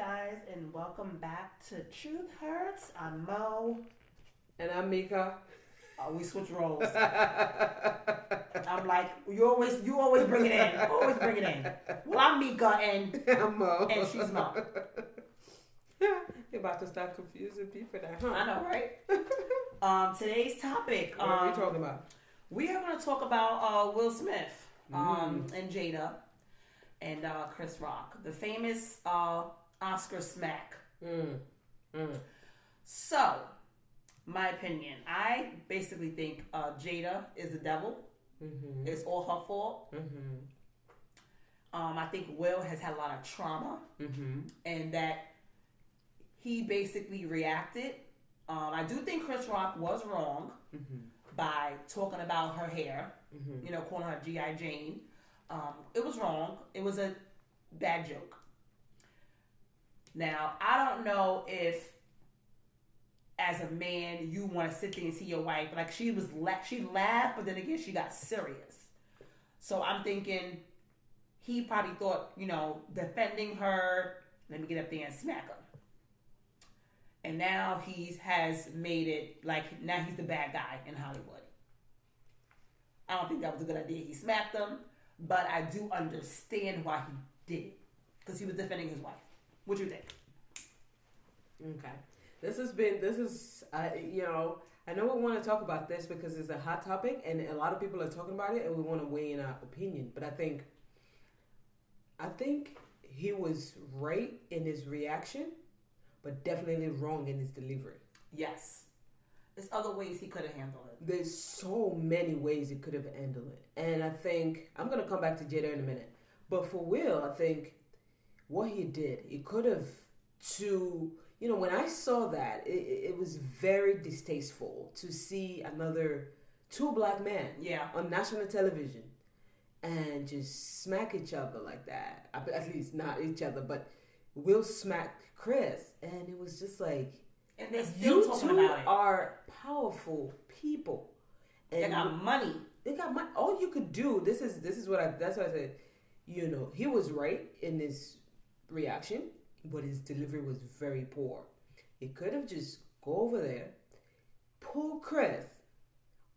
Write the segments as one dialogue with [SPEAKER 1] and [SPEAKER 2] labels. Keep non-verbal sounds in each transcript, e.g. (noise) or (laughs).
[SPEAKER 1] guys, and welcome back to Truth Hurts. I'm Mo.
[SPEAKER 2] And I'm Mika.
[SPEAKER 1] Uh, we switch roles. (laughs) I'm like, you always, you always bring it in. Always bring it in. Well, I'm Mika, and (laughs)
[SPEAKER 2] I'm Mo.
[SPEAKER 1] and she's Mo. (laughs)
[SPEAKER 2] You're about to start confusing people now, huh?
[SPEAKER 1] I know, right? Um, today's topic.
[SPEAKER 2] What are we
[SPEAKER 1] um,
[SPEAKER 2] talking about?
[SPEAKER 1] We are going to talk about uh, Will Smith um, and Jada and uh, Chris Rock, the famous uh, Oscar smack.
[SPEAKER 2] Mm. Mm.
[SPEAKER 1] So, my opinion, I basically think uh, Jada is the devil.
[SPEAKER 2] Mm-hmm.
[SPEAKER 1] It's all her fault.
[SPEAKER 2] Mm-hmm.
[SPEAKER 1] Um, I think Will has had a lot of trauma,
[SPEAKER 2] Mm-hmm.
[SPEAKER 1] and that he basically reacted. Um, I do think Chris Rock was wrong
[SPEAKER 2] Mm-hmm.
[SPEAKER 1] by talking about her hair.
[SPEAKER 2] Mm-hmm.
[SPEAKER 1] you know, calling her G.I. Jane. Um, it was wrong. It was a bad joke. Now, I don't know if, as a man, you want to sit there and see your wife. Like, she was, la- she laughed, but then again, she got serious. So I'm thinking he probably thought, you know, defending her, let me get up there and smack her. And now he has made it like now he's the bad guy in Hollywood. I don't think that was a good idea. He smacked them, but I do understand why he did it because he was defending his wife. What you think?
[SPEAKER 2] Okay. This has been, this is, uh, you know, I know we want to talk about this because it's a hot topic and a lot of people are talking about it and we want to weigh in our opinion. But I think, I think he was right in his reaction, but definitely wrong in his delivery.
[SPEAKER 1] Yes, there's other ways he could have handled it.
[SPEAKER 2] There's so many ways he could have handled it. And I think, I'm going to come back to Jada in a minute. But for Will, I think what he did, he could have, to, you know, when I saw that, it, it was very distasteful to see another, two black men
[SPEAKER 1] Yeah,
[SPEAKER 2] on national television and just smack each other like that. At at least not each other, but Will smack Chris. And it was just like,
[SPEAKER 1] and they're still
[SPEAKER 2] you
[SPEAKER 1] talking
[SPEAKER 2] two
[SPEAKER 1] about it.
[SPEAKER 2] are powerful people.
[SPEAKER 1] They
[SPEAKER 2] And
[SPEAKER 1] got money.
[SPEAKER 2] they got money. All you could do. This is this is what I. That's what I said. You know, he was right in his reaction, but his delivery was very poor. He could have just go over there, pull Chris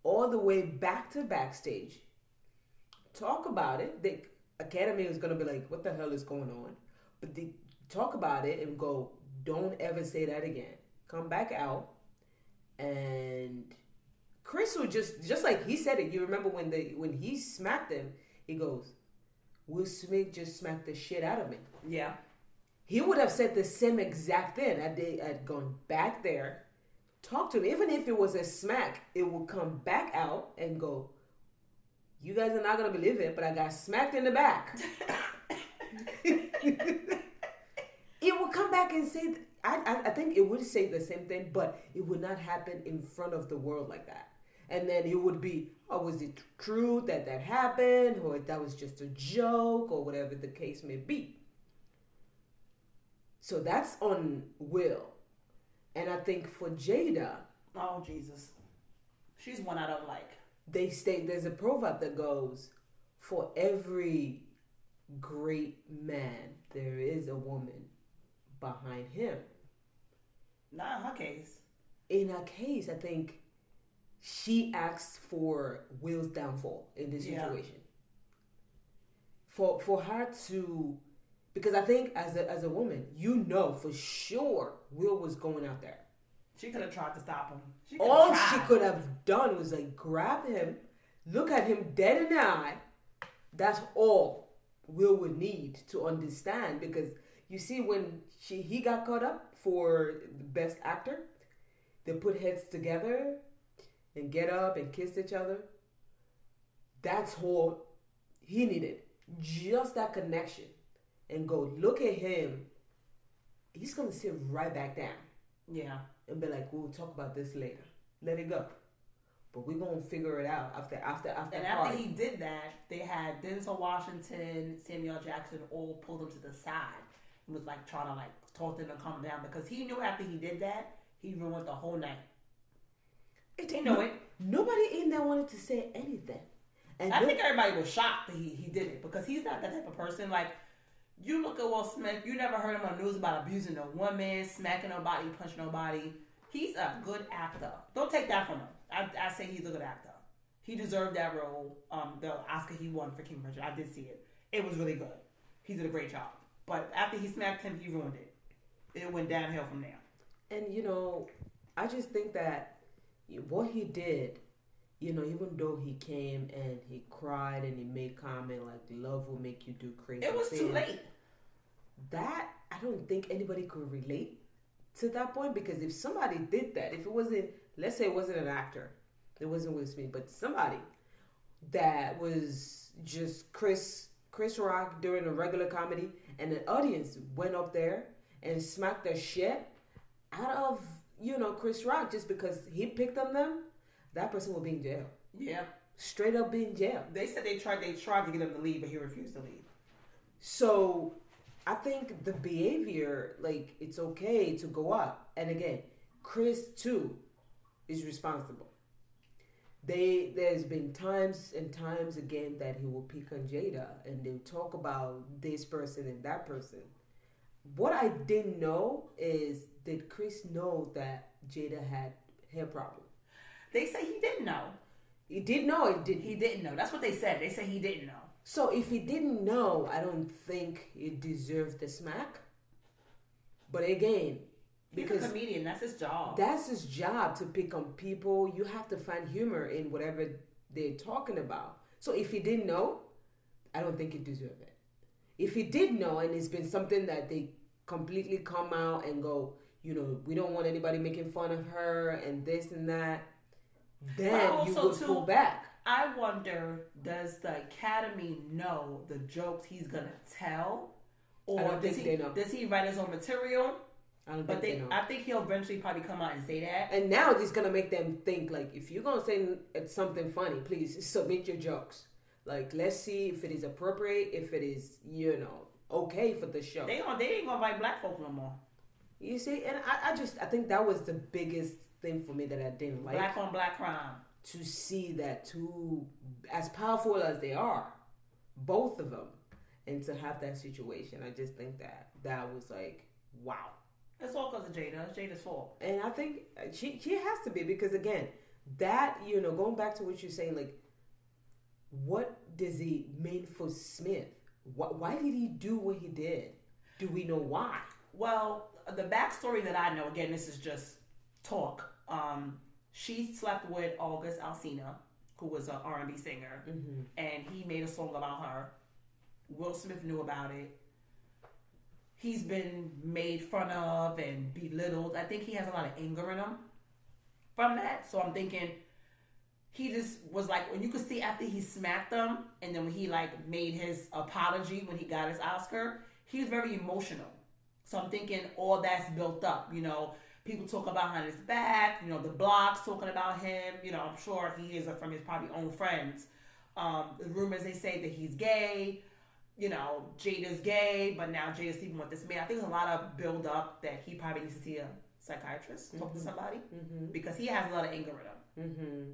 [SPEAKER 2] all the way back to backstage, talk about it. The Academy is gonna be like, "What the hell is going on?" But they talk about it and go, "Don't ever say that again." Come back out and Chris would just just like he said it. You remember when the when he smacked him, he goes, "Will Smith just smacked the shit out of me."
[SPEAKER 1] Yeah,
[SPEAKER 2] He would have said the same exact thing. Had gone back there, talk to him. Even if it was a smack, it would come back out and go, "You guys are not gonna believe it, but I got smacked in the back." (laughs) it would come back and say, I, I, I think it would say the same thing, but it would not happen in front of the world like that. And then it would be, oh, was it true that that happened, or that was just a joke, or whatever the case may be. So that's on Will. And I think for Jada,
[SPEAKER 1] Oh Jesus, she's one I don't like.
[SPEAKER 2] they state there's a proverb that goes, for every great man, there is a woman behind him.
[SPEAKER 1] Not in her case.
[SPEAKER 2] In her case, I think she asked for Will's downfall in this
[SPEAKER 1] Yeah.
[SPEAKER 2] situation. For for her to because I think as a as a woman, you know for sure Will was going out there.
[SPEAKER 1] She could have tried to stop him. She
[SPEAKER 2] All
[SPEAKER 1] tried.
[SPEAKER 2] she could have done was like grab him, look at him dead in the eye. That's all Will would need to understand because you see when she he got caught up for the best actor, they put heads together and get up and kiss each other. That's all he needed. Just that connection. And go look at him. He's gonna sit right back down
[SPEAKER 1] Yeah,
[SPEAKER 2] and be like, we'll talk about this later. Let it go. But we're gonna figure it out after after after
[SPEAKER 1] and
[SPEAKER 2] party.
[SPEAKER 1] after he did that, they had Denzel Washington, Samuel Jackson all pulled him to the side and was like trying to like talk them to calm down because he knew after he did that, he ruined the whole night.
[SPEAKER 2] It-
[SPEAKER 1] They know it.
[SPEAKER 2] Nobody in there wanted to say anything. And
[SPEAKER 1] I
[SPEAKER 2] no-
[SPEAKER 1] think everybody was shocked that he, he did it because he's not that type of person. Like, You look at Will Smith. You never heard him on the news about abusing a woman, smacking nobody, punching nobody. He's a good actor. Don't take that from him. I, I say he's a good actor. He deserved that role. Um, the Oscar he won for King Richard. I did see it. It was really good. He did a great job. But after he smacked him, he ruined it. It went downhill from there.
[SPEAKER 2] And you know, I just think that what he did, you know, even though he came and he cried and he made comment like love will make you do crazy.
[SPEAKER 1] It was too late.
[SPEAKER 2] That I don't think anybody could relate to that point because if somebody did that, if it wasn't, let's say it wasn't an actor, it wasn't Will Smith, but somebody that was just Chris Chris Rock during a regular comedy, and the audience went up there and smacked the shit out of you know Chris Rock just because he picked on them, that person will be in jail.
[SPEAKER 1] Yeah.
[SPEAKER 2] Straight up be in jail.
[SPEAKER 1] They said they tried they tried to get him to leave, but he refused to leave.
[SPEAKER 2] So I think the behavior, like it's okay to go up. And again, Chris too is responsible. They there's been times and times again that he will pick on Jada and they'll talk about this person and that person. What I didn't know is did Chris know that Jada had hair problem?
[SPEAKER 1] They say he didn't know.
[SPEAKER 2] He did know it did
[SPEAKER 1] He didn't know. That's what they said. They say he didn't know.
[SPEAKER 2] So if he didn't know, I don't think he deserved the smack. But again,
[SPEAKER 1] He's
[SPEAKER 2] because
[SPEAKER 1] a comedian. That's his job.
[SPEAKER 2] that's his job to pick on people, you have to find humor in whatever they're talking about. So if he didn't know, I don't think he deserved it. If he did know and it's been something that they completely come out and go, you know, we don't want anybody making fun of her and this and that, then you would
[SPEAKER 1] too,
[SPEAKER 2] pull back.
[SPEAKER 1] I wonder, does the Academy know the jokes he's gonna tell, or does he does he write his own material?
[SPEAKER 2] I don't
[SPEAKER 1] But
[SPEAKER 2] think
[SPEAKER 1] they,
[SPEAKER 2] they know.
[SPEAKER 1] I think he'll eventually probably come out and say that.
[SPEAKER 2] And now it's gonna make them think like if you're gonna say something funny, please submit your jokes. Like let's see if it is appropriate, if it is you know okay for the show.
[SPEAKER 1] They don't. They ain't gonna write black folk no more.
[SPEAKER 2] You see, and I, I just I think that was the biggest thing for me that I didn't like
[SPEAKER 1] black on black crime.
[SPEAKER 2] to see that two as powerful as they are, both of them, and to have that situation. I just think that that was like wow.
[SPEAKER 1] It's all because of Jada. It's Jada's fault.
[SPEAKER 2] And I think she she has to be because again, that you know, going back to what you're saying, like, what does he mean for Smith? Why, why did he do what he did? Do we know why?
[SPEAKER 1] Well, the backstory that I know, again, this is just talk. Um, she slept with August Alsina, who was an R&B singer,
[SPEAKER 2] Mm-hmm.
[SPEAKER 1] and he made a song about her. Will Smith knew about it. He's been made fun of and belittled. I think he has a lot of anger in him from that. So I'm thinking he just was like when you could see after he smacked them and then when he like made his apology when he got his Oscar, he was very emotional. So I'm thinking all that's built up, you know. People talk about behind his back, you know, the blogs talking about him, you know, I'm sure he is from his probably own friends. Um, the rumors they say that he's gay, you know, Jada's gay, but now Jada's sleeping with this man. I think there's a lot of build up that he probably needs to see a psychiatrist, talk to somebody, because he has a lot of anger in him.
[SPEAKER 2] Mm-hmm.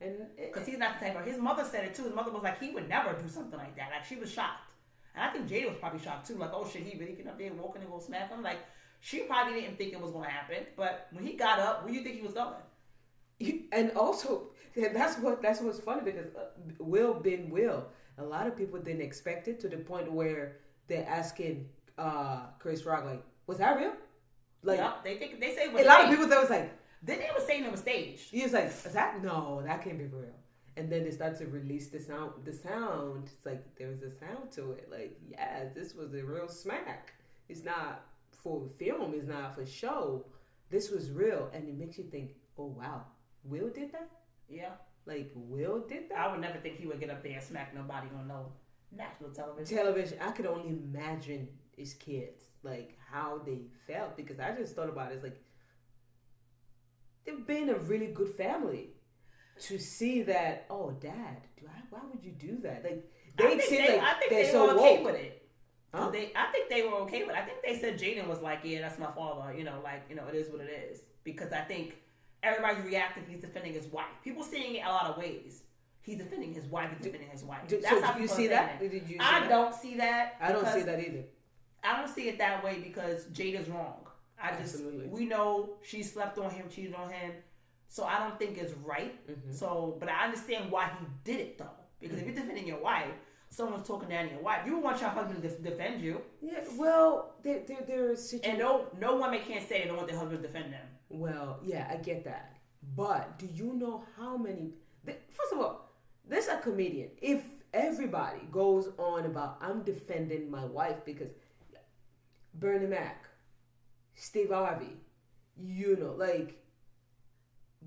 [SPEAKER 2] And
[SPEAKER 1] Because he's not the type of. His mother said it too. His mother was like, he would never do something like that. Like she was shocked, and I think Jada was probably shocked too. Like, oh shit, he really get up there and walking and go smack him. Like she probably didn't think it was going to happen. But when he got up, where do you think he was going?
[SPEAKER 2] and also that's what that's what's funny because uh, Will been Will. A lot of people didn't expect it to the point where they're asking uh, Chris Rock like, "Was that real?" Like
[SPEAKER 1] yeah, they think they say it was
[SPEAKER 2] a lot of people that was like,
[SPEAKER 1] Then they were saying it was staged.
[SPEAKER 2] He was like, "Is that no? That can't be real." And then they start to release the sound. The sound. It's like there was a sound to it. Like, yeah, this was a real smack. It's not for film. It's not for show. This was real, and it makes you think, "Oh wow, Will did that?
[SPEAKER 1] Yeah,
[SPEAKER 2] Like Will did that?"
[SPEAKER 1] I would never think he would get up there and smack nobody on no national television.
[SPEAKER 2] Television. I could only imagine his kids, like how they felt, because I just thought about it. It's like they've been a really good family. To see that, oh, Dad, do I, why would you do that? Like
[SPEAKER 1] I
[SPEAKER 2] they
[SPEAKER 1] think
[SPEAKER 2] seem
[SPEAKER 1] they,
[SPEAKER 2] like
[SPEAKER 1] I think
[SPEAKER 2] they're
[SPEAKER 1] they
[SPEAKER 2] so
[SPEAKER 1] were okay
[SPEAKER 2] woke.
[SPEAKER 1] with it.
[SPEAKER 2] Huh?
[SPEAKER 1] They, I think they were okay with. it. I think they said Jaden was like, "Yeah, that's my father." You know, like you know, it is what it is. Because I think everybody's reacting. He's defending his wife. People seeing it a lot of ways. He's defending his wife. He's defending his wife.
[SPEAKER 2] Do-
[SPEAKER 1] That's
[SPEAKER 2] so
[SPEAKER 1] how
[SPEAKER 2] you see that? Did you see
[SPEAKER 1] I
[SPEAKER 2] that?
[SPEAKER 1] don't see that.
[SPEAKER 2] I don't see that either.
[SPEAKER 1] I don't see it that way because Jada's wrong. I just
[SPEAKER 2] Absolutely.
[SPEAKER 1] we know she slept on him, cheated on him, so I don't think it's right.
[SPEAKER 2] Mm-hmm.
[SPEAKER 1] So, but I understand why he did it though, because if you're defending your wife, someone's talking down to your wife, you want your husband to defend you,
[SPEAKER 2] Yeah, well, there, there, there are situations.
[SPEAKER 1] and no, no woman can't say they don't want their husband to defend them.
[SPEAKER 2] Well, yeah, I get that. But do you know how many? First of all, there's a comedian. If everybody goes on about I'm defending my wife because Bernie Mac, Steve Harvey, you know, like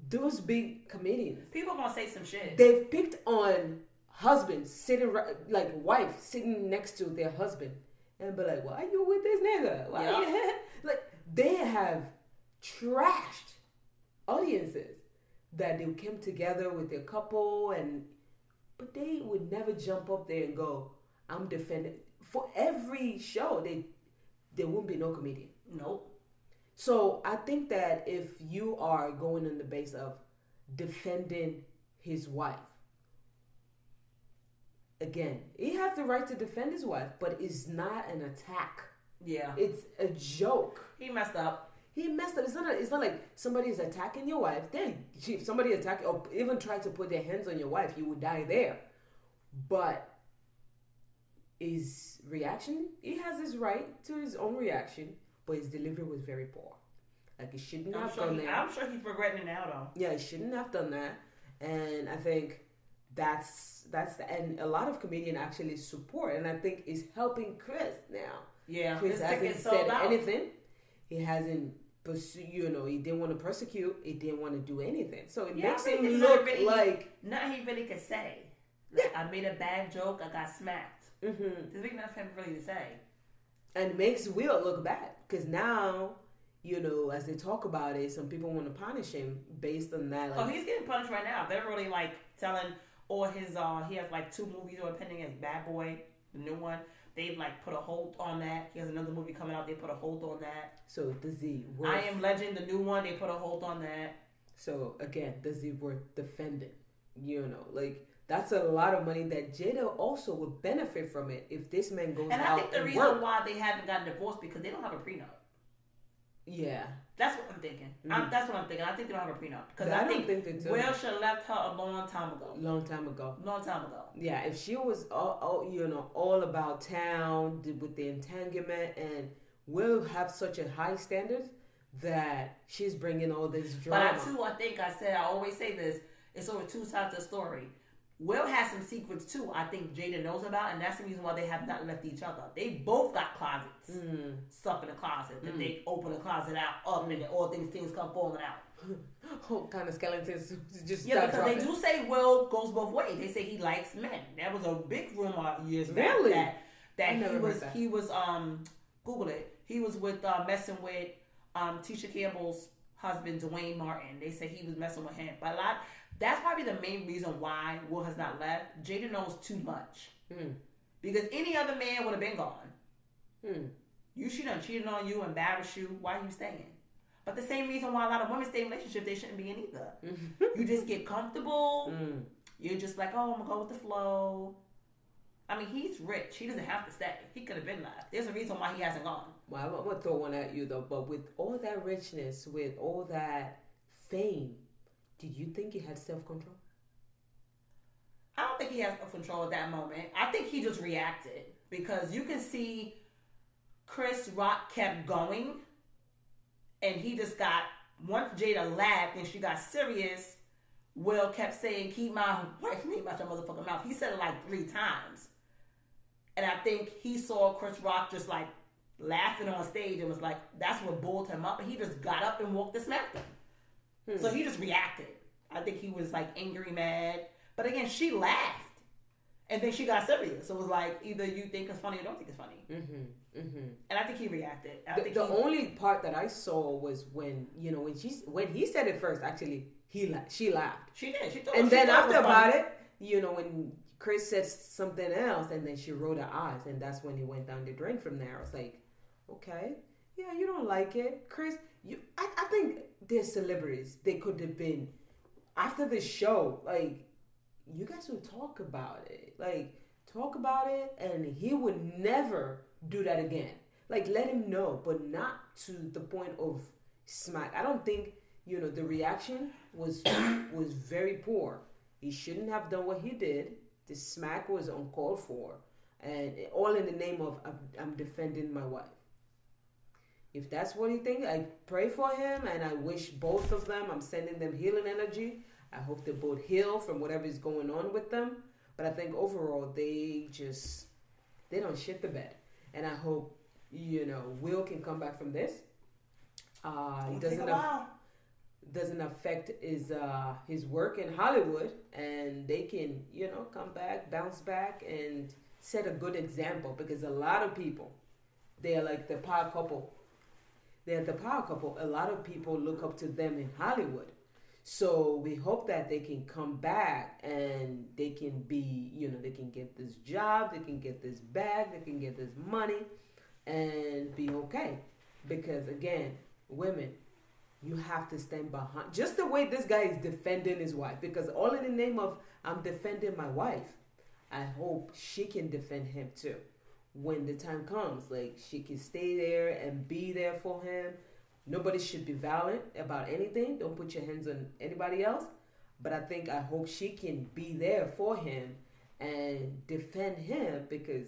[SPEAKER 2] those big comedians,
[SPEAKER 1] People gonna say some shit.
[SPEAKER 2] they've picked on husbands sitting like wife sitting next to their husband and be like, "Why you with this nigga? Why
[SPEAKER 1] Yeah.
[SPEAKER 2] you-" (laughs) like they have trashed audiences that they came together with their couple and but they would never jump up there and go, "I'm defending." For every show, they there won't be no comedian.
[SPEAKER 1] nope.
[SPEAKER 2] So I think that if you are going on the base of defending his wife, again, he has the right to defend his wife, but it's not an attack.
[SPEAKER 1] Yeah,
[SPEAKER 2] It's a joke.
[SPEAKER 1] he messed up.
[SPEAKER 2] He messed up. It's not. A, it's not like somebody is attacking your wife. Then, if somebody attack or even try to put their hands on your wife, you would die there. But his reaction, he has his right to his own reaction, but his delivery was very poor. Like he shouldn't
[SPEAKER 1] I'm
[SPEAKER 2] have
[SPEAKER 1] sure,
[SPEAKER 2] done
[SPEAKER 1] he,
[SPEAKER 2] that.
[SPEAKER 1] I'm sure he's regretting it now though.
[SPEAKER 2] Yeah, he shouldn't have done that. And I think that's that's the, and a lot of comedian actually support, and I think is helping Chris now.
[SPEAKER 1] Yeah,
[SPEAKER 2] Chris hasn't said anything. He hasn't pursued, you know, he didn't want to persecute. He didn't want to do anything. So it
[SPEAKER 1] Yeah,
[SPEAKER 2] makes him look
[SPEAKER 1] really-
[SPEAKER 2] like.
[SPEAKER 1] Nothing he really could say. Like, I made a bad joke, I got smacked.
[SPEAKER 2] hmm
[SPEAKER 1] There's really nothing really to say.
[SPEAKER 2] And makes Will look bad because now, you know, as they talk about it, some people want to punish him based on that.
[SPEAKER 1] Oh, he's getting punished right now. They're really like telling all his uh he has like two movies that are pending as Bad Boy, the new one. They've like put a hold on that. He has another movie coming out, they put a hold on that.
[SPEAKER 2] so does he worth?
[SPEAKER 1] I Am Legend, the new one, they put a hold on that.
[SPEAKER 2] So again, does he worth defending? You know, like that's a lot of money that Jada also would benefit from it if this man goes out.
[SPEAKER 1] And I think the reason
[SPEAKER 2] work.
[SPEAKER 1] why they haven't gotten divorced because they don't have a prenup.
[SPEAKER 2] Yeah,
[SPEAKER 1] That's what I'm thinking. I'm, mm. that's what I'm thinking. I think they don't have a prenup because
[SPEAKER 2] I
[SPEAKER 1] I, think,
[SPEAKER 2] think they do.
[SPEAKER 1] Will should have left her a long time ago.
[SPEAKER 2] long time ago.
[SPEAKER 1] Long time ago.
[SPEAKER 2] Yeah, if she was all, all you know all about town with the entanglement and will have such a high standard that she's bringing all this drama.
[SPEAKER 1] But I too, I think I said I always say this. It's over two sides of the story. Will has some secrets too. I think Jada knows about, and that's the reason why they have not left each other. They both got closets,
[SPEAKER 2] Mm.
[SPEAKER 1] stuff in the closet. That they open the closet out up, and then all things things come falling out. (laughs)
[SPEAKER 2] Whole kind of skeletons (laughs) just
[SPEAKER 1] Yeah, because they do say Will goes both ways. They say he likes men. That was a big rumor years
[SPEAKER 2] Really?
[SPEAKER 1] back that that he was
[SPEAKER 2] that.
[SPEAKER 1] he was um Google it. He was with uh, messing with um Tisha Campbell's husband Duane Martin. They say he was messing with him. But a lot that's probably the main reason why Will has not left. Jada knows too much.
[SPEAKER 2] Mm.
[SPEAKER 1] Because any other man would have been gone.
[SPEAKER 2] Mm.
[SPEAKER 1] You she done cheated on you, embarrassed you. Why you staying? But the same reason why a lot of women stay in relationships, they shouldn't be in either. (laughs) You just get comfortable.
[SPEAKER 2] Mm.
[SPEAKER 1] You're just like, oh, I'm gonna go with the flow. I mean, he's rich. He doesn't have to stay. He could have been left. There's a reason why he hasn't gone.
[SPEAKER 2] Well, I'm gonna throw one at you though. But with all that richness, with all that fame, did you think he had self control?
[SPEAKER 1] I don't think he has control at that moment. I think he just reacted because you can see Chris Rock kept going, and he just got once Jada laughed and she got serious. Will kept saying, "Keep my wife's name out your motherfucking mouth." He said it like three times, and I think he saw Chris Rock just like laughing on stage and was like, "That's what bulled him up," and he just got up and walked smacked him. So he just reacted. I think he was like angry, mad. But again, she laughed. And then she got serious. So it was like either you think it's funny or don't think it's funny.
[SPEAKER 2] Mm-hmm. Mm-hmm.
[SPEAKER 1] And I think he reacted. I
[SPEAKER 2] The,
[SPEAKER 1] think
[SPEAKER 2] the
[SPEAKER 1] he,
[SPEAKER 2] only part that I saw was when you know when she's when he said it first. Actually, he la- she laughed,
[SPEAKER 1] she did. She thought
[SPEAKER 2] and
[SPEAKER 1] she
[SPEAKER 2] then
[SPEAKER 1] thought
[SPEAKER 2] after
[SPEAKER 1] funny.
[SPEAKER 2] about it, you know when Chris said something else, and then she rolled her eyes, and that's when it went down the drain. From there, I was like, okay, yeah, you don't like it, Chris. You, I, I think they're celebrities. They could have been after the show, like you guys would talk about it, like talk about it, and he would never do that again. like let him know, but not to the point of smack. I don't think you know the reaction was (coughs) was very poor. He shouldn't have done what he did. The smack was uncalled for, and all in the name of I'm, I'm defending my wife. If that's what he thinks, I pray for him, and I wish both of them. I'm sending them healing energy. I hope they both heal from whatever is going on with them. But I think overall they just they don't shit the bed, and I hope you know Will can come back from this. Uh, he
[SPEAKER 1] It'll
[SPEAKER 2] doesn't
[SPEAKER 1] a while.
[SPEAKER 2] doesn't affect his uh, his work in Hollywood, and they can you know come back, bounce back, and set a good example because a lot of people they are like the power couple. They're the power couple. A lot of people look up to them in Hollywood. So we hope that they can come back and they can be, you know, they can get this job, they can get this bag, they can get this money and be okay. Because again, women, you have to stand behind just the way this guy is defending his wife because all in the name of i'm defending my wife i hope she can defend him too when the time comes like she can stay there and be there for him nobody should be violent about anything don't put your hands on anybody else but i think i hope she can be there for him and defend him because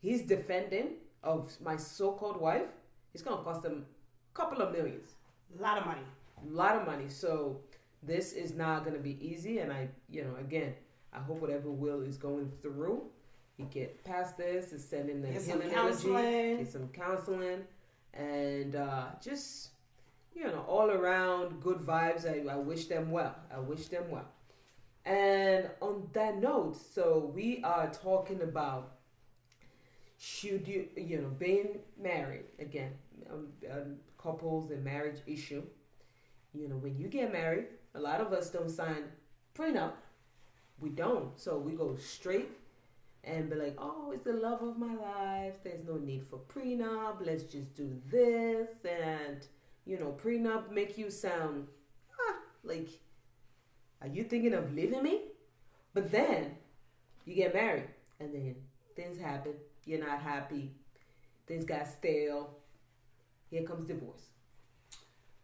[SPEAKER 2] he's defending of my so-called wife it's gonna cost him a couple of millions
[SPEAKER 1] A lot of money.
[SPEAKER 2] a lot of money. So this is not to be easy. And I, you know, again, I hope whatever Will is going through, he get past this, is sending the
[SPEAKER 1] Get some
[SPEAKER 2] healing
[SPEAKER 1] counseling.
[SPEAKER 2] energy, get some counseling, and uh, just you know, all around good vibes. I, I wish them well. I wish them well. And on that note, so we are talking about should you, you know, being married again, um, um, couples and marriage issue. You know, when you get married, a lot of us don't sign prenup. We don't. So we go straight and be like, oh, it's the love of my life. There's no need for prenup. Let's just do this. And, you know, prenup make you sound ah, like, are you thinking of leaving me? But then you get married and then things happen. You're not happy. Things got stale. Here comes divorce.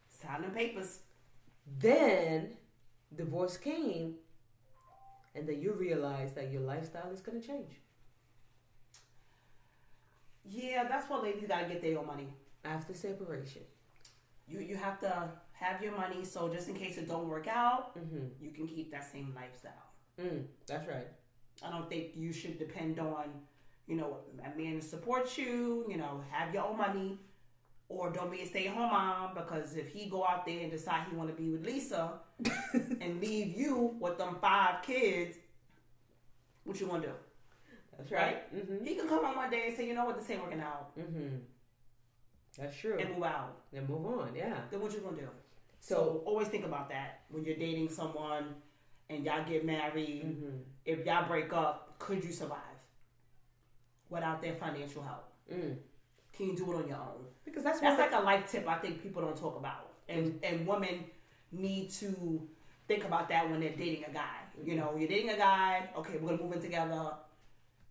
[SPEAKER 1] Signing papers.
[SPEAKER 2] Then divorce came, and then you realize that your lifestyle is going to change
[SPEAKER 1] Yeah, that's what ladies gotta get their own money.
[SPEAKER 2] after separation.
[SPEAKER 1] You you have to have your money so just in case it don't work out,
[SPEAKER 2] Mm-hmm.
[SPEAKER 1] you can keep that same lifestyle.
[SPEAKER 2] Mm, that's right.
[SPEAKER 1] I don't think you should depend on, you know, a man to support you, you know, have your own money, or don't be a stay at home mom because if he go out there and decide he want to be with Lisa (laughs) and leave you with them five kids, what you gonna do?
[SPEAKER 2] That's right. Mm-hmm.
[SPEAKER 1] He can come on one day and say, you know what, this ain't working out,
[SPEAKER 2] Mm-hmm. That's true.
[SPEAKER 1] and move out.
[SPEAKER 2] And move on. Yeah.
[SPEAKER 1] Then what you gonna do?
[SPEAKER 2] So.
[SPEAKER 1] So always think about that when you're dating someone and y'all get married.
[SPEAKER 2] mm-hmm.
[SPEAKER 1] If y'all break up, could you survive without their financial help?
[SPEAKER 2] Mm.
[SPEAKER 1] Can you do it on your own?
[SPEAKER 2] Because that's
[SPEAKER 1] That's like a life tip I think people don't talk about, and and women need to think about that when they're dating a guy. You know, you're dating a guy. Okay, we're gonna move in together.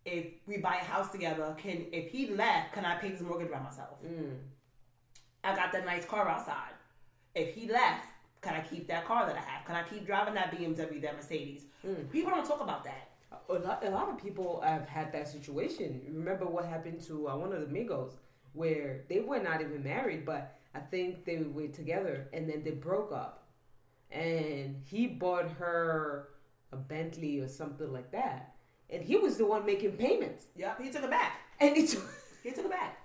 [SPEAKER 1] If we buy a house together, can if he left, can I pay this mortgage by myself?
[SPEAKER 2] mm.
[SPEAKER 1] I got that nice car outside. If he left, can I keep that car that I have? Can I keep driving that BMW, that Mercedes?
[SPEAKER 2] Mm.
[SPEAKER 1] People don't talk about that.
[SPEAKER 2] A lot, a lot of people have had that situation. Remember what happened to uh, one of the Migos, where they were not even married, but I think they were together, and then they broke up, and he bought her a Bentley or something like that, and he was the one making payments,
[SPEAKER 1] Yep, he took it back.
[SPEAKER 2] and it's
[SPEAKER 1] He took it back.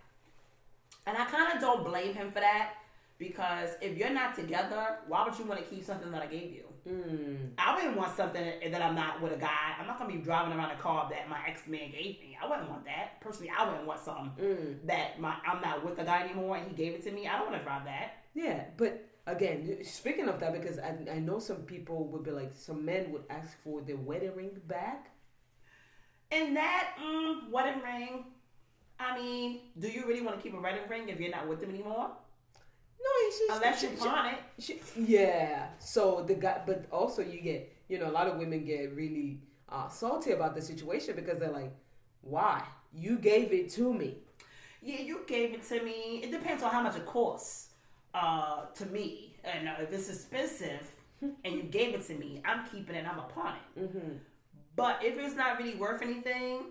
[SPEAKER 1] And I kind of don't blame him for that because if you're not together, why would you want to keep something that I gave you?
[SPEAKER 2] mm,
[SPEAKER 1] I wouldn't want something that I'm not with a guy. I'm not gonna be driving around a car that my ex man gave me. I wouldn't want that. Personally, I wouldn't want something
[SPEAKER 2] mm.
[SPEAKER 1] that my I'm not with a guy anymore and he gave it to me. I don't want to drive that.
[SPEAKER 2] yeah. But again, speaking of that, because I, I know some people would be like, some men would ask for their wedding ring back.
[SPEAKER 1] And that mm, wedding ring. I mean, do you really want to keep a wedding ring if you're not with them anymore?
[SPEAKER 2] No, she's
[SPEAKER 1] Unless you
[SPEAKER 2] she-
[SPEAKER 1] pawn it.
[SPEAKER 2] She, yeah. So the guy, but also you get, you know, a lot of women get really uh, salty about the situation because they're like, "Why? You gave it to me."
[SPEAKER 1] Yeah, you gave it to me. It depends on how much it costs uh, to me. And uh, if it's expensive (laughs) and you gave it to me, I'm keeping it. I'm a pawn it.
[SPEAKER 2] Mm-hmm.
[SPEAKER 1] But if it's not really worth anything,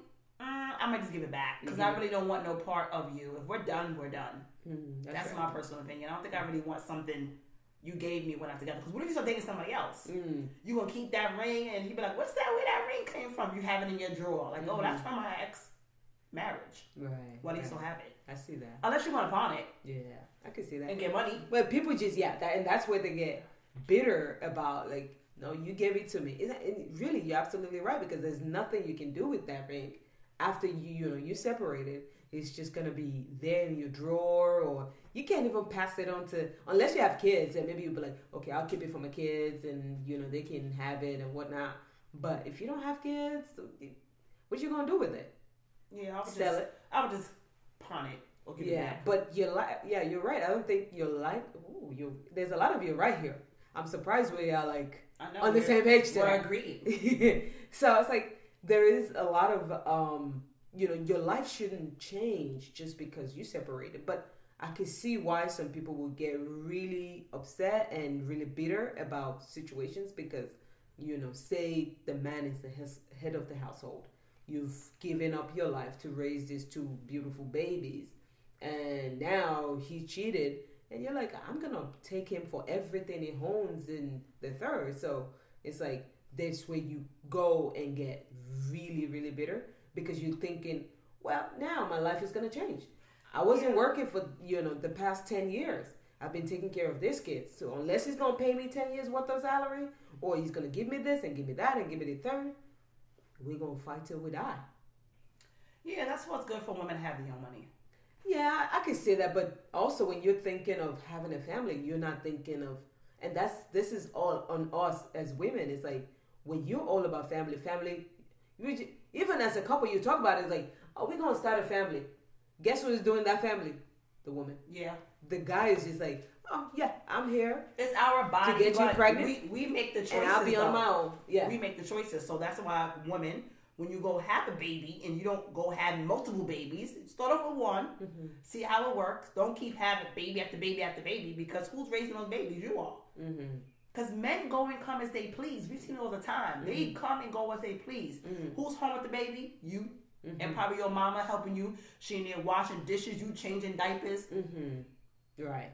[SPEAKER 1] uh, I might just give it back because I
[SPEAKER 2] Mhm.
[SPEAKER 1] really don't want no part of you. If we're done, we're done.
[SPEAKER 2] Mm,
[SPEAKER 1] That's,
[SPEAKER 2] right.
[SPEAKER 1] my personal opinion. I don't think I really want something you gave me when I'm together. Because what if you start dating somebody else?
[SPEAKER 2] Mm,
[SPEAKER 1] You gonna keep that ring and he be like, "What's that? Where that ring came from?" You have it in your drawer, like, "Oh,
[SPEAKER 2] Mhm.
[SPEAKER 1] that's from my ex marriage."
[SPEAKER 2] right.
[SPEAKER 1] Why do you still have it?
[SPEAKER 2] I see that.
[SPEAKER 1] Unless you want to pawn it
[SPEAKER 2] Yeah, I can see that.
[SPEAKER 1] and get money.
[SPEAKER 2] But people just yeah, that, and that's where they get bitter about like, no, you gave it to me. Is and really, you're absolutely right because there's nothing you can do with that ring after you you know you separated. It's just gonna be there in your drawer, or you can't even pass it on to unless you have kids, and maybe you'll be like, okay, I'll keep it for my kids, and you know they can have it and whatnot. But if you don't have kids, what you gonna do with it?
[SPEAKER 1] Yeah, I would
[SPEAKER 2] Sell
[SPEAKER 1] just,
[SPEAKER 2] it.
[SPEAKER 1] I would just pawn it or give it
[SPEAKER 2] Yeah,
[SPEAKER 1] back.
[SPEAKER 2] but you're like, yeah, you're right. I don't think you're like, ooh, you. There's a lot of you right here. I'm surprised we are like on the same page
[SPEAKER 1] We're
[SPEAKER 2] today.
[SPEAKER 1] agreed. (laughs)
[SPEAKER 2] so it's like there is a lot of, um, you know, your life shouldn't change just because you separated. But I can see why some people will get really upset and really bitter about situations because, you know, say the man is the head of the household. You've given up your life to raise these two beautiful babies, and now he cheated, and you're like, I'm gonna take him for everything he owns in the third. So it's like this where you go and get really, really bitter because you're thinking, well, now my life is gonna change. I wasn't
[SPEAKER 1] Yeah.
[SPEAKER 2] working for you know the past ten years. I've been taking care of this kid. So unless he's gonna pay me ten years worth of salary, or he's gonna give me this and give me that and give me the third, we're gonna fight till we die.
[SPEAKER 1] yeah, that's what's good for women to have their own money.
[SPEAKER 2] Yeah, I can say that, but also when you're thinking of having a family, you're not thinking of, and that's this is all on us as women. It's like when you're all about family, family. You even as a couple, you talk about it, it's like, oh, we're gonna start a family. Guess who's doing that family? The woman.
[SPEAKER 1] Yeah,
[SPEAKER 2] The guy is just like, oh yeah, I'm here,
[SPEAKER 1] it's our body.
[SPEAKER 2] to get you pregnant?
[SPEAKER 1] We, we make the choices.
[SPEAKER 2] and I'll be on
[SPEAKER 1] though.
[SPEAKER 2] my own. Yeah,
[SPEAKER 1] We make the choices. So that's why women, when you go have a baby and you don't go have multiple babies, start off with one,
[SPEAKER 2] mm-hmm.
[SPEAKER 1] see how it works. Don't keep having baby after baby after baby because who's raising those babies? You are.
[SPEAKER 2] Mm-hmm.
[SPEAKER 1] Because men go and come as they please. We've seen it all the time. They
[SPEAKER 2] Mm-hmm.
[SPEAKER 1] come and go as they please.
[SPEAKER 2] Mhm.
[SPEAKER 1] Who's home with the baby? You.
[SPEAKER 2] Mm-hmm.
[SPEAKER 1] And probably your mama helping you. She in there washing dishes, you changing diapers,
[SPEAKER 2] Mm-hmm. Right.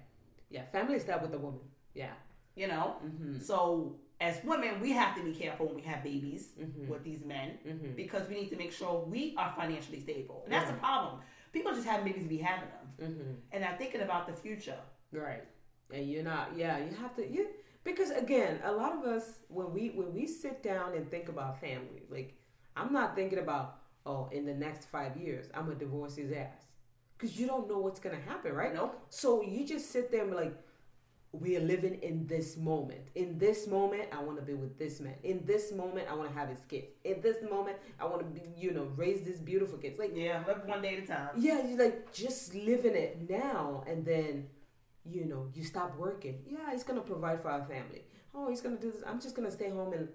[SPEAKER 2] Yeah, family start with the woman. Yeah.
[SPEAKER 1] you know?
[SPEAKER 2] Mm-hmm.
[SPEAKER 1] So as women, we have to be careful when we have babies
[SPEAKER 2] Mhm.
[SPEAKER 1] with these men
[SPEAKER 2] Mm-hmm.
[SPEAKER 1] because we need to make sure we are financially stable. And that's
[SPEAKER 2] Yeah.
[SPEAKER 1] the problem. People just have babies to be having them
[SPEAKER 2] Mm-hmm.
[SPEAKER 1] and not thinking about the future.
[SPEAKER 2] Right. And you're not. Yeah, you have to. You because again, a lot of us when we when we sit down and think about family, like I'm not thinking about oh, in the next five years I'm gonna divorce his ass because you don't know what's gonna happen, right?
[SPEAKER 1] Nope.
[SPEAKER 2] So you just sit there and be like, we are living in this moment. In this moment, I want to be with this man. In this moment, I want to have his kids. In this moment, I want to be, you know, raise these beautiful kids. Like,
[SPEAKER 1] Yeah, live one day at a time.
[SPEAKER 2] yeah, you like just living it now, and then, you know, you stop working. Yeah, he's gonna provide for our family. Oh, he's gonna do this. I'm just gonna stay home, and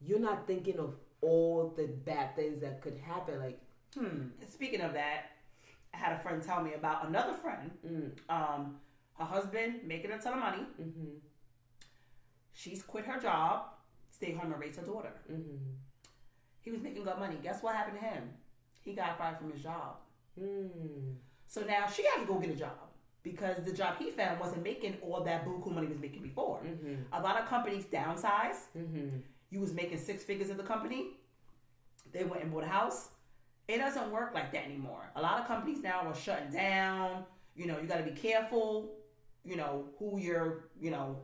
[SPEAKER 2] you're not thinking of all the bad things that could happen. Like, hmm,
[SPEAKER 1] Speaking of that, I had a friend tell me about another friend.
[SPEAKER 2] mm,
[SPEAKER 1] Um, her husband making a ton of money.
[SPEAKER 2] mm-hmm,
[SPEAKER 1] She's quit her job, stay home and raise her daughter.
[SPEAKER 2] mm-hmm,
[SPEAKER 1] He was making good money. Guess what happened to him? He got fired from his job.
[SPEAKER 2] mm,
[SPEAKER 1] So now she has to go get a job because the job he found wasn't making all that buku money he was making before.
[SPEAKER 2] mm-hmm,
[SPEAKER 1] A lot of companies downsize.
[SPEAKER 2] mm-hmm.
[SPEAKER 1] You was making six figures at the company. They went and bought a house. It doesn't work like that anymore. A lot of companies now are shutting down. You know, you got to be careful. You know who you're. You know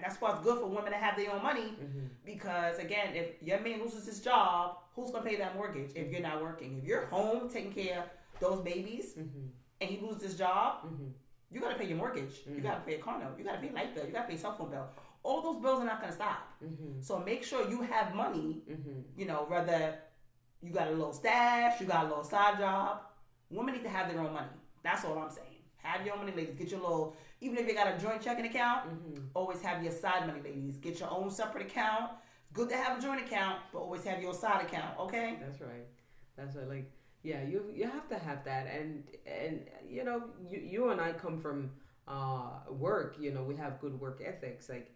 [SPEAKER 1] that's why it's good for women to have their own money
[SPEAKER 2] Mm-hmm.
[SPEAKER 1] because again, if your man loses his job, who's gonna pay that mortgage if you're not working? If you're home taking care of those babies
[SPEAKER 2] Mm-hmm.
[SPEAKER 1] and he loses his job,
[SPEAKER 2] Mm-hmm.
[SPEAKER 1] You gotta pay your mortgage. You
[SPEAKER 2] Mhm.
[SPEAKER 1] gotta pay a car note. You gotta pay a light bill. You gotta pay a cell phone bill. All those bills are not gonna stop.
[SPEAKER 2] Mm-hmm.
[SPEAKER 1] So make sure you have money.
[SPEAKER 2] Mm-hmm.
[SPEAKER 1] You know, whether you got a little stash, you got a little side job. Women need to have their own money. That's all I'm saying. Have your own money, ladies. Get your little, even if you got a joint checking account,
[SPEAKER 2] Mm-hmm.
[SPEAKER 1] always have your side money, ladies. Get your own separate account. Good to have a joint account, but always have your side account, okay?
[SPEAKER 2] That's right. That's right. Like Yeah, you you have to have that, and and you know, you you and I come from uh work. You know, we have good work ethics. Like,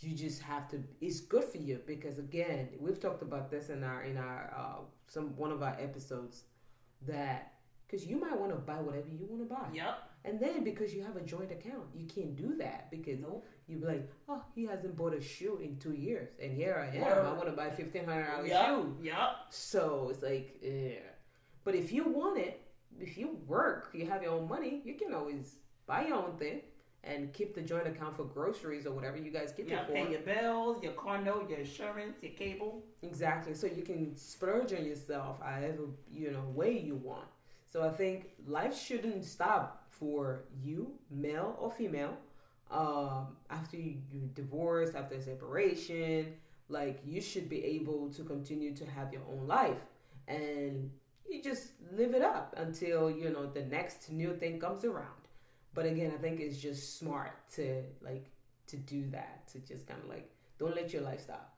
[SPEAKER 2] you just have to. It's good for you because again, we've talked about this in our in our uh, some one of our episodes that because you might want to buy whatever you want to buy.
[SPEAKER 1] Yep.
[SPEAKER 2] And then because you have a joint account, you can't do that because
[SPEAKER 1] Nope.
[SPEAKER 2] you be like, oh, he hasn't bought a shoe in two years, and here I am.
[SPEAKER 1] Word.
[SPEAKER 2] I want to buy fifteen hundred dollar
[SPEAKER 1] Yep.
[SPEAKER 2] shoe.
[SPEAKER 1] Yep.
[SPEAKER 2] So it's like, yeah. But if you want it, if you work, you have your own money, you can always buy your own thing and keep the joint account for groceries or whatever you guys keep
[SPEAKER 1] Yep.
[SPEAKER 2] it for.
[SPEAKER 1] Pay your bills, your car note, your insurance, your cable.
[SPEAKER 2] Exactly. So you can splurge on yourself however you know way you want. So I think life shouldn't stop for you, male or female. Um, after you, you divorce, after separation, like you should be able to continue to have your own life, and you just live it up until you know the next new thing comes around. But again, I think it's just smart to like to do that to just kind of like don't let your life stop.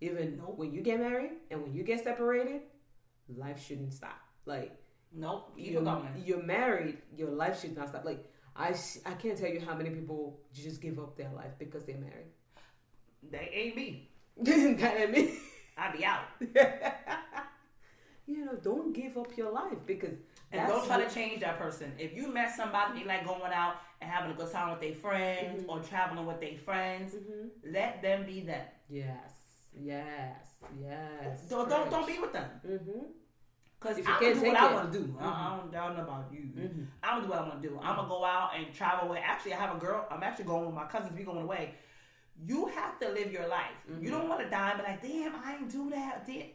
[SPEAKER 2] Even
[SPEAKER 1] Nope.
[SPEAKER 2] when you get married and when you get separated, life shouldn't stop. Like
[SPEAKER 1] Nope.
[SPEAKER 2] You're, you're married, your life should not stop. Like I, I can't tell you how many people just give up their life because they're married.
[SPEAKER 1] They ain't me. (laughs)
[SPEAKER 2] that ain't me.
[SPEAKER 1] I be out. (laughs)
[SPEAKER 2] you know, don't give up your life because
[SPEAKER 1] And don't try
[SPEAKER 2] what-
[SPEAKER 1] to change that person. If you met somebody they like going out and having a good time with their friends
[SPEAKER 2] Mhm.
[SPEAKER 1] or traveling with their friends,
[SPEAKER 2] Mhm.
[SPEAKER 1] let them be them.
[SPEAKER 2] Yes, yes, yes.
[SPEAKER 1] Don't don't, don't be with them.
[SPEAKER 2] Mm-hmm.
[SPEAKER 1] Cause
[SPEAKER 2] If you
[SPEAKER 1] I'm
[SPEAKER 2] can't
[SPEAKER 1] gonna do what I want to do. I, I don't, I don't know about you.
[SPEAKER 2] Mm-hmm.
[SPEAKER 1] I'm gonna do what I want to do. I'm gonna go out and travel with. Actually, I have a girl. I'm actually going with my cousins. We going away. You have to live your life.
[SPEAKER 2] Mhm.
[SPEAKER 1] You don't want to die and be like, damn, I ain't do that. Damn.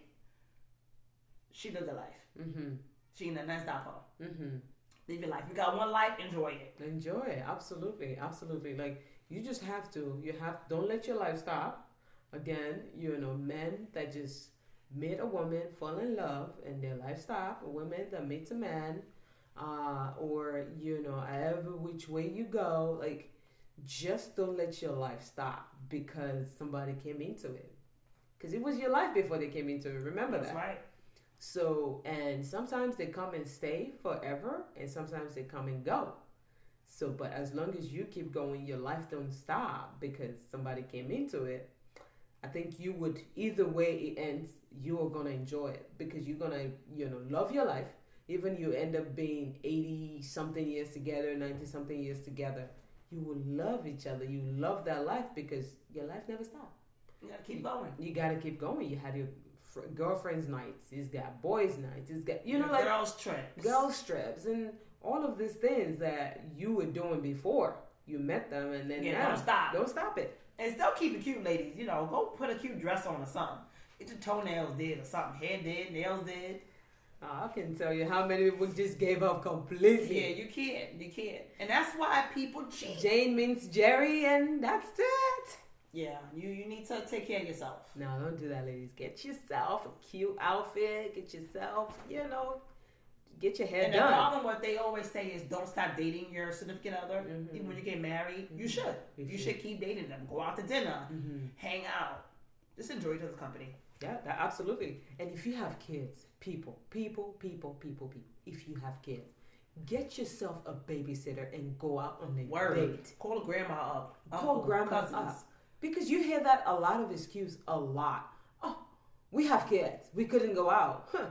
[SPEAKER 1] She lived a life.
[SPEAKER 2] Mm-hmm.
[SPEAKER 1] She ain't nothing stop her.
[SPEAKER 2] Mm-hmm.
[SPEAKER 1] Live your life. You got one life. Enjoy it.
[SPEAKER 2] Enjoy it. Absolutely. Absolutely. Like you just have to. You have don't let your life stop. Again, you know, men that just meet a woman, fall in love, and their life stop. Women that meet a man, uh, or you know, however which way you go, like just don't let your life stop because somebody came into it. Because it was your life before they came into it. Remember
[SPEAKER 1] That's
[SPEAKER 2] that.
[SPEAKER 1] right.
[SPEAKER 2] So, and sometimes they come and stay forever, and sometimes they come and go. So, but as long as you keep going, your life don't stop because somebody came into it. I think you would either way it ends, you are gonna enjoy it because you're gonna, you know, love your life. Even you end up being eighty something years together, ninety something years together, you will love each other. You love that life because your life never stops
[SPEAKER 1] You gotta keep going.
[SPEAKER 2] you gotta keep going. You had your fr- girlfriend's nights. He's got boys' nights. He's got you know like
[SPEAKER 1] girls trips.
[SPEAKER 2] girl strips and all of these things that you were doing before you met them, and then
[SPEAKER 1] Yeah,
[SPEAKER 2] now
[SPEAKER 1] don't stop.
[SPEAKER 2] don't stop it.
[SPEAKER 1] And still keep it cute, ladies. You know, go put a cute dress on or something. Get your toenails did or something. Hair did, nails did.
[SPEAKER 2] Uh, I can tell you how many people just gave up completely.
[SPEAKER 1] Yeah, you can't. You can't. And that's why people cheat.
[SPEAKER 2] Jane means Jerry, and that's it.
[SPEAKER 1] Yeah, you you need to take care of yourself.
[SPEAKER 2] No, don't do that, ladies. Get yourself a cute outfit. Get yourself, you know, get your hair
[SPEAKER 1] And the
[SPEAKER 2] done.
[SPEAKER 1] problem, what they always say is, don't stop dating your significant other.
[SPEAKER 2] Mhm.
[SPEAKER 1] Even when you get married, you should.
[SPEAKER 2] You
[SPEAKER 1] You,
[SPEAKER 2] should.
[SPEAKER 1] should. keep dating them. Go out to dinner,
[SPEAKER 2] Mhm.
[SPEAKER 1] hang out, just enjoy each other's company.
[SPEAKER 2] Yeah, that, absolutely. And if you have kids, people, people, people, people, people, if you have kids, get yourself a babysitter and go out on a
[SPEAKER 1] Word.
[SPEAKER 2] date.
[SPEAKER 1] Call the grandma up.
[SPEAKER 2] Call
[SPEAKER 1] uncle,
[SPEAKER 2] grandma
[SPEAKER 1] cousins.
[SPEAKER 2] up. Because you hear that a lot of excuse a lot. Oh, we have kids. We couldn't go out. Huh.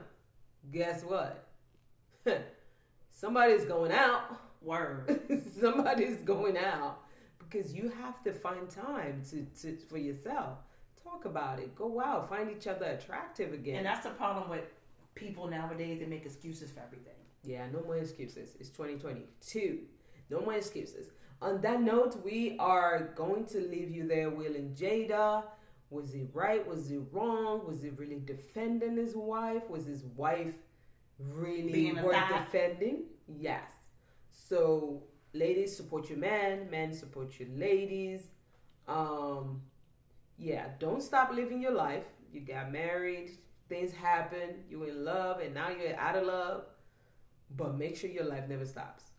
[SPEAKER 2] Guess what? Somebody's going out.
[SPEAKER 1] Word. (laughs)
[SPEAKER 2] Somebody's going out because you have to find time to, to for yourself. Talk about it. Go out. Find each other attractive again.
[SPEAKER 1] And that's the problem with people nowadays. They make excuses for everything.
[SPEAKER 2] Yeah, no more excuses. It's 2022. No more excuses. On that note, we are going to leave you there, Will and Jada. Was he right? Was he wrong? Was he really defending his wife? Was his wife really
[SPEAKER 1] Being
[SPEAKER 2] worth defending? Yes. So, ladies, support your man. Men, support your ladies. Um, yeah, don't stop living your life. You got married, things happen, you were in love, and now you're out of love. But make sure your life never stops.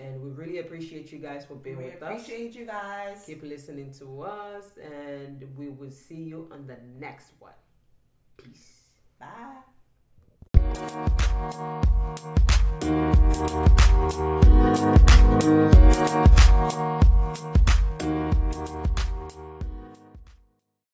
[SPEAKER 2] And we really appreciate you guys for being
[SPEAKER 1] we
[SPEAKER 2] with us.
[SPEAKER 1] appreciate you guys.
[SPEAKER 2] Keep listening to us, and we will see you on the next one. Peace.
[SPEAKER 1] Bye.
[SPEAKER 2] Bye.